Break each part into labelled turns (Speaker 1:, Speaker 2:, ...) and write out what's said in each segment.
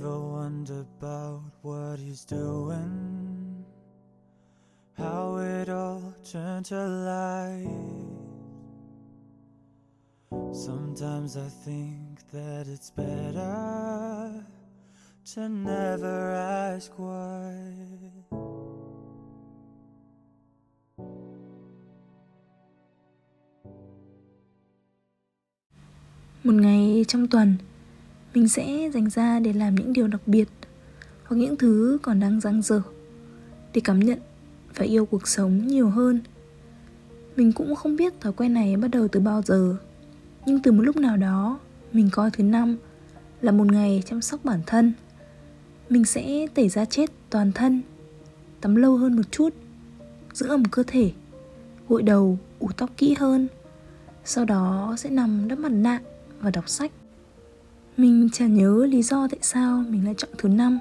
Speaker 1: ever wonder about what he's doing? How it all turned to life. Sometimes I think that it's better to never ask why.
Speaker 2: Một ngày trong tuần mình sẽ dành ra để làm những điều đặc biệt Hoặc những thứ còn đang dang dở Để cảm nhận và yêu cuộc sống nhiều hơn. Mình cũng không biết thói quen này bắt đầu từ bao giờ Nhưng từ một lúc nào đó Mình coi thứ năm Là một ngày chăm sóc bản thân. Mình sẽ tẩy da chết toàn thân Tắm lâu hơn một chút Giữ ẩm cơ thể Gội đầu, ủ tóc kỹ hơn Sau đó sẽ nằm đắp mặt nạ và đọc sách. Mình chả nhớ lý do tại sao mình lại chọn thứ năm.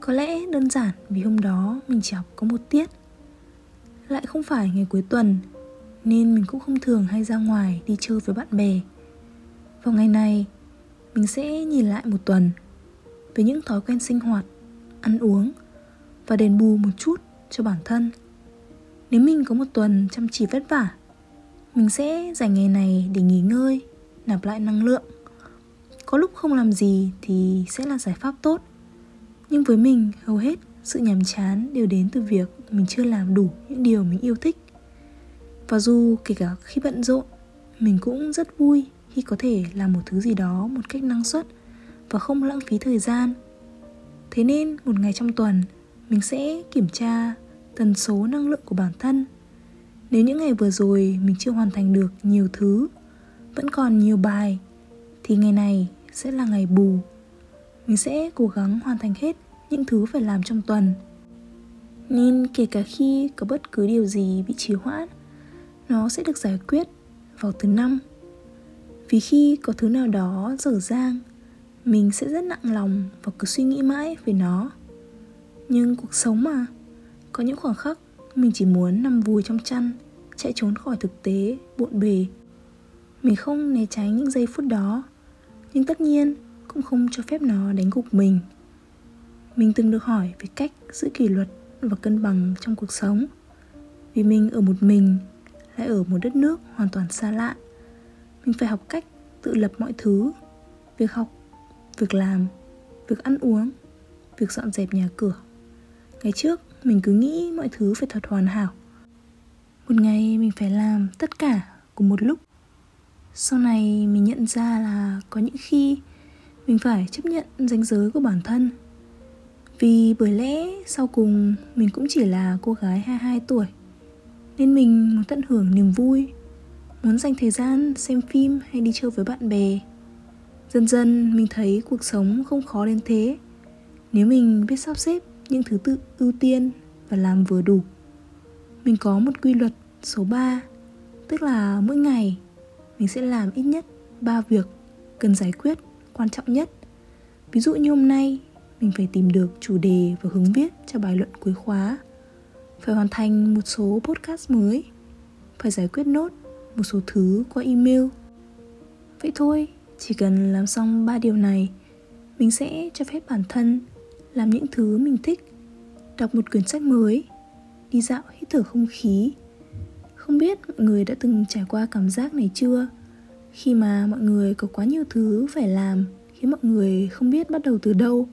Speaker 2: Có lẽ đơn giản vì hôm đó mình chỉ học có một tiết. Lại không phải ngày cuối tuần, Nên mình cũng không thường hay ra ngoài đi chơi với bạn bè. Vào ngày này, Mình sẽ nhìn lại một tuần Về những thói quen sinh hoạt, Ăn uống Và đền bù một chút cho bản thân. Nếu mình có một tuần chăm chỉ vất vả, Mình sẽ dành ngày này để nghỉ ngơi, nạp lại năng lượng có lúc không làm gì thì sẽ là giải pháp tốt. Nhưng với mình, hầu hết sự nhàm chán đều đến từ việc mình chưa làm đủ những điều mình yêu thích. Và dù kể cả khi bận rộn, mình cũng rất vui khi có thể làm một thứ gì đó một cách năng suất và không lãng phí thời gian. Thế nên một ngày trong tuần, mình sẽ kiểm tra tần số năng lượng của bản thân. Nếu những ngày vừa rồi mình chưa hoàn thành được nhiều thứ, vẫn còn nhiều bài thì ngày này sẽ là ngày bù. Mình sẽ cố gắng hoàn thành hết những thứ phải làm trong tuần. Nên kể cả khi có bất cứ điều gì bị trì hoãn, nó sẽ được giải quyết vào thứ năm. Vì khi có thứ nào đó dở dang, mình sẽ rất nặng lòng và cứ suy nghĩ mãi về nó. Nhưng cuộc sống mà, có những khoảng khắc mình chỉ muốn nằm vùi trong chăn, chạy trốn khỏi thực tế, bộn bề. Mình không né tránh những giây phút đó nhưng tất nhiên, cũng không cho phép nó đánh gục mình. Mình từng được hỏi về cách giữ kỷ luật và cân bằng trong cuộc sống. Vì mình ở một mình, lại ở một đất nước hoàn toàn xa lạ. Mình phải học cách tự lập mọi thứ. Việc học, việc làm, việc ăn uống, việc dọn dẹp nhà cửa. Ngày trước, mình cứ nghĩ mọi thứ phải thật hoàn hảo. Một ngày mình phải làm tất cả cùng một lúc sau này mình nhận ra là có những khi mình phải chấp nhận ranh giới của bản thân. Vì bởi lẽ sau cùng mình cũng chỉ là cô gái 22 tuổi, Nên mình muốn tận hưởng niềm vui, Muốn dành thời gian xem phim hay đi chơi với bạn bè. Dần dần mình thấy cuộc sống không khó đến thế. Nếu mình biết sắp xếp những thứ tự ưu tiên và làm vừa đủ, Mình có một quy luật số 3 Tức là mỗi ngày mình sẽ làm ít nhất 3 việc cần giải quyết quan trọng nhất. Ví dụ như hôm nay mình phải tìm được chủ đề và hướng viết cho bài luận cuối khóa. Phải hoàn thành một số podcast mới. Phải giải quyết nốt một số thứ qua email. Vậy thôi, chỉ cần làm xong ba điều này, mình sẽ cho phép bản thân làm những thứ mình thích. Đọc một quyển sách mới, đi dạo hít thở không khí, không biết mọi người đã từng trải qua cảm giác này chưa? Khi mà mọi người có quá nhiều thứ phải làm, khiến mọi người không biết bắt đầu từ đâu.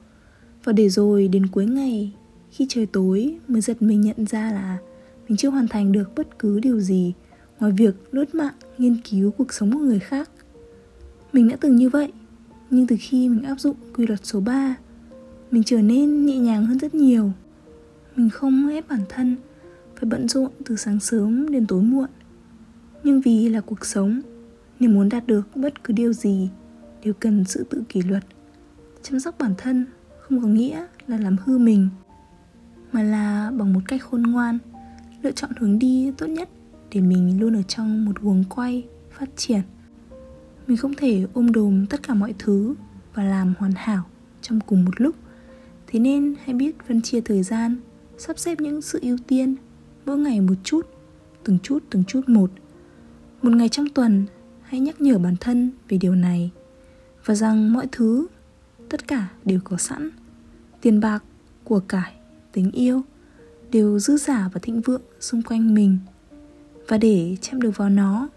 Speaker 2: Và để rồi đến cuối ngày, khi trời tối, mới giật mình nhận ra là mình chưa hoàn thành được bất cứ điều gì ngoài việc lướt mạng, nghiên cứu cuộc sống của người khác. Mình đã từng như vậy, nhưng từ khi mình áp dụng quy luật số 3 mình trở nên nhẹ nhàng hơn rất nhiều. Mình không ép bản thân phải bận rộn từ sáng sớm đến tối muộn. Nhưng vì là cuộc sống, nên muốn đạt được bất cứ điều gì đều cần sự tự kỷ luật, chăm sóc bản thân không có nghĩa là làm hư mình, mà là bằng một cách khôn ngoan, lựa chọn hướng đi tốt nhất để mình luôn ở trong một guồng quay phát triển. Mình không thể ôm đồm tất cả mọi thứ và làm hoàn hảo trong cùng một lúc. Thế nên hãy biết phân chia thời gian, sắp xếp những sự ưu tiên mỗi ngày một chút, từng chút từng chút một. Một ngày trong tuần, hãy nhắc nhở bản thân về điều này và rằng mọi thứ, tất cả đều có sẵn. Tiền bạc, của cải, tình yêu đều dư giả và thịnh vượng xung quanh mình. Và để chạm được vào nó,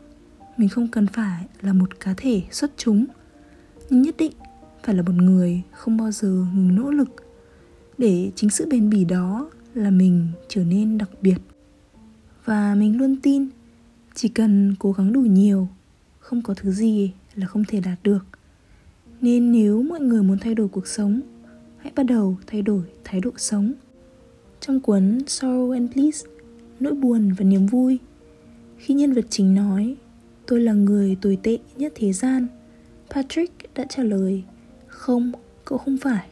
Speaker 2: mình không cần phải là một cá thể xuất chúng, nhưng nhất định phải là một người không bao giờ ngừng nỗ lực. Để chính sự bền bỉ đó là mình trở nên đặc biệt và mình luôn tin. Chỉ cần cố gắng đủ nhiều, không có thứ gì là không thể đạt được. Nên nếu mọi người muốn thay đổi cuộc sống, hãy bắt đầu thay đổi thái độ sống. Trong cuốn sorrow and bliss, nỗi buồn và niềm vui, khi nhân vật chính nói, tôi là người tồi tệ nhất thế gian, patrick đã trả lời, không, cậu không phải.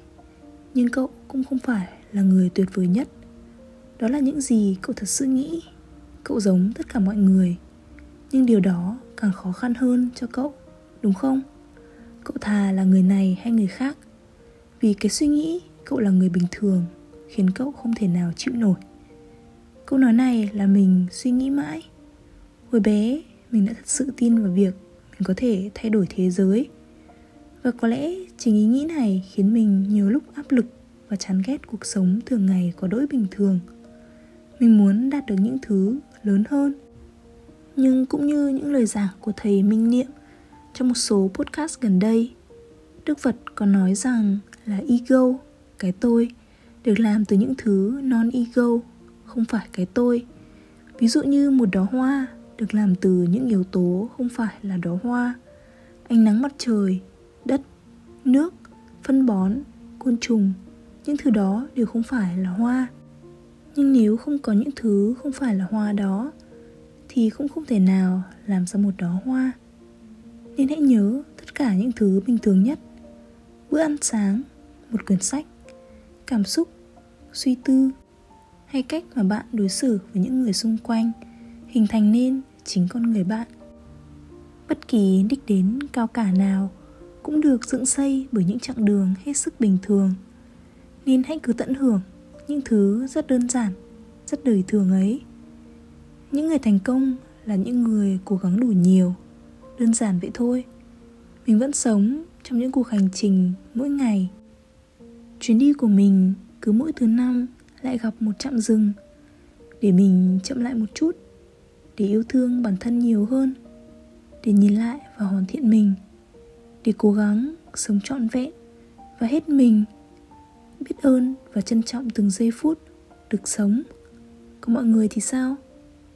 Speaker 2: Nhưng cậu cũng không phải là người tuyệt vời nhất. Đó là những gì cậu thật sự nghĩ cậu giống tất cả mọi người. Nhưng điều đó càng khó khăn hơn cho cậu, đúng không? Cậu thà là người này hay người khác? Vì cái suy nghĩ cậu là người bình thường khiến cậu không thể nào chịu nổi. Câu nói này là mình suy nghĩ mãi. Hồi bé, mình đã thật sự tin vào việc mình có thể thay đổi thế giới. Và có lẽ chính ý nghĩ này khiến mình nhiều lúc áp lực và chán ghét cuộc sống thường ngày có đỗi bình thường mình muốn đạt được những thứ lớn hơn. Nhưng cũng như những lời giảng của thầy minh niệm trong một số podcast gần đây, đức phật có nói rằng là ego, cái tôi, được làm từ những thứ non ego không phải cái tôi. Ví dụ như một đóa hoa được làm từ những yếu tố không phải là đóa hoa. Ánh nắng mặt trời, đất, nước, phân bón, côn trùng, những thứ đó đều không phải là hoa nhưng nếu không có những thứ không phải là hoa đó, thì cũng không thể nào làm ra một đó hoa. Nên hãy nhớ tất cả những thứ bình thường nhất. Bữa ăn sáng, một quyển sách, cảm xúc, suy tư, hay cách mà bạn đối xử với những người xung quanh, hình thành nên chính con người bạn. Bất kỳ đích đến cao cả nào cũng được dựng xây bởi những chặng đường hết sức bình thường. Nên hãy cứ tận hưởng những thứ rất đơn giản, rất đời thường ấy. Những người thành công là những người cố gắng đủ nhiều, đơn giản vậy thôi. Mình vẫn sống trong những cuộc hành trình mỗi ngày. Chuyến đi của mình cứ mỗi thứ năm lại gặp một trạm dừng để mình chậm lại một chút, để yêu thương bản thân nhiều hơn, để nhìn lại và hoàn thiện mình, để cố gắng sống trọn vẹn và hết mình biết ơn và trân trọng từng giây phút được sống. Còn mọi người thì sao?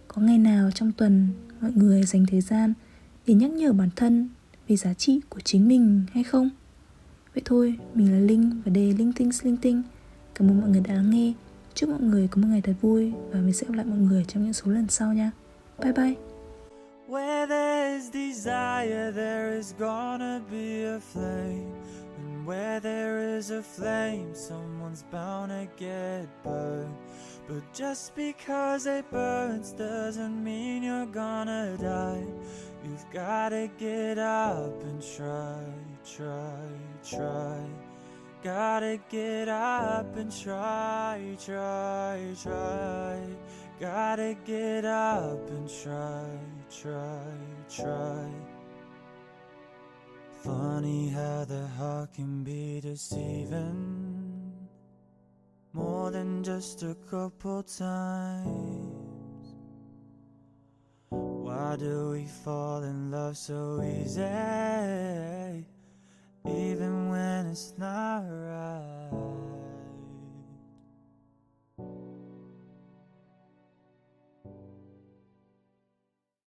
Speaker 2: Có ngày nào trong tuần mọi người dành thời gian để nhắc nhở bản thân về giá trị của chính mình hay không? Vậy thôi mình là linh và đây linh tinh linh tinh. Cảm ơn mọi người đã lắng nghe. Chúc mọi người có một ngày thật vui và mình sẽ gặp lại mọi người trong những số lần sau nha. Bye bye.
Speaker 1: Where there's desire, there is gonna be a flame. Where there is a flame, someone's bound to get burned. But just because it burns doesn't mean you're gonna die. You've gotta get up and try, try, try. Gotta get up and try, try, try. Gotta get up and try, try, try. Funny how the heart can be deceiving more than just a couple times. Why do we fall in love so easy, even when it's not right?